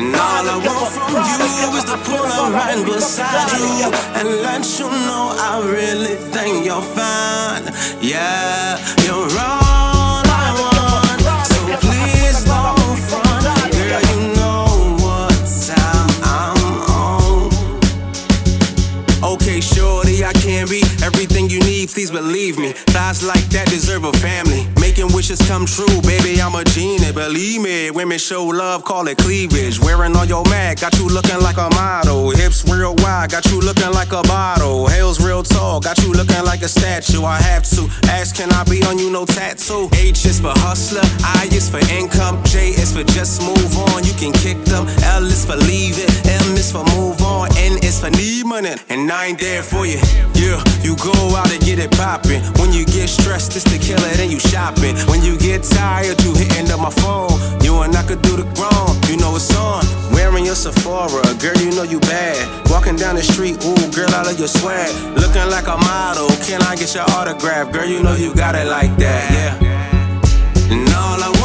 And all I want from you is to pull up right beside you and let you know I really think you're fine. Yeah, you're all Please believe me. Thighs like that deserve a family. Making wishes come true, baby. I'm a genie. Believe me. Women show love, call it cleavage. Wearing all your mag, got you looking like a model. Hips real wide, got you looking like a bottle. Hails real tall, got you looking like a statue. I have to ask, can I be on you? No tattoo. H is for hustler, I is for income, J is for just move on. You can kick them. L is for leave it, M is for move on, N is for need money, and I ain't there for you. Yeah, you go out and get it poppin'. When you get stressed, it's the killer, then you shopping. When you get tired, you hitting up my phone. You and I could do the grown, you know it's on. Wearing your Sephora, girl, you know you bad. Walking down the street, ooh, girl, I love your swag. Looking like a model, can I get your autograph? Girl, you know you got it like that, yeah. And all I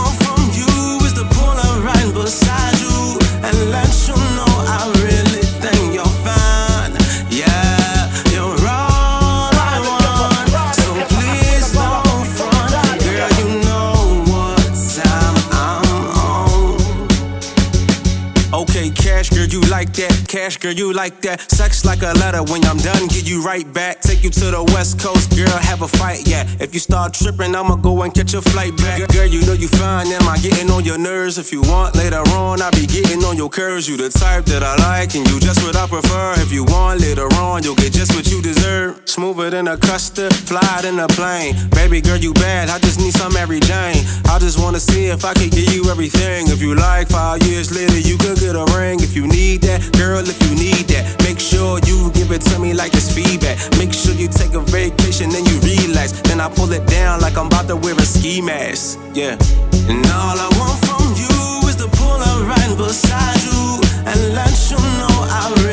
Cash girl, you like that? Cash girl, you like that? Sex like a letter. When I'm done, get you right back. Take you to the west coast, girl. Have a fight, yeah. If you start tripping, I'ma go and catch a flight back. Girl, you know you fine. Am I getting on your nerves? If you want later on, I'll your curves. You the type that I like, and you just what I prefer. If you want later on, you'll get just what you deserve. Smoother than a custard, fly than a plane. Baby girl, you bad. I just need some Mary Jane. I just wanna see if I can give you everything. If you like, five years later, you could get a ring. If you need that, girl, if you need that, make sure you give it to me like it's feedback. Make sure you take a vacation, then you relax. Then I pull it down like I'm about to wear a ski mask. Yeah. And all I want right beside you and let you know I'll.